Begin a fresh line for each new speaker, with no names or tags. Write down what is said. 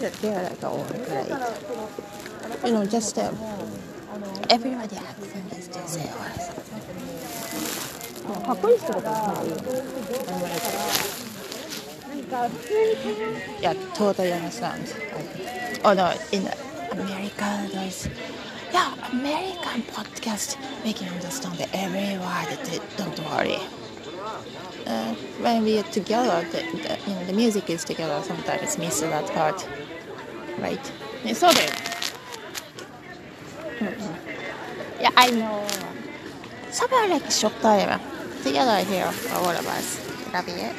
they're like all. You know, just um, everybody acting is just uh, yeah, totally understand. Oh no, in America, there's yeah, American podcast make you understand every word. Don't worry uh, when we are together, the, the, you know, the music is together. Sometimes it's miss that part, right? It's okay. Mm. Mm-hmm. Yeah, I know. Some I like short time together here, all of us. Love it.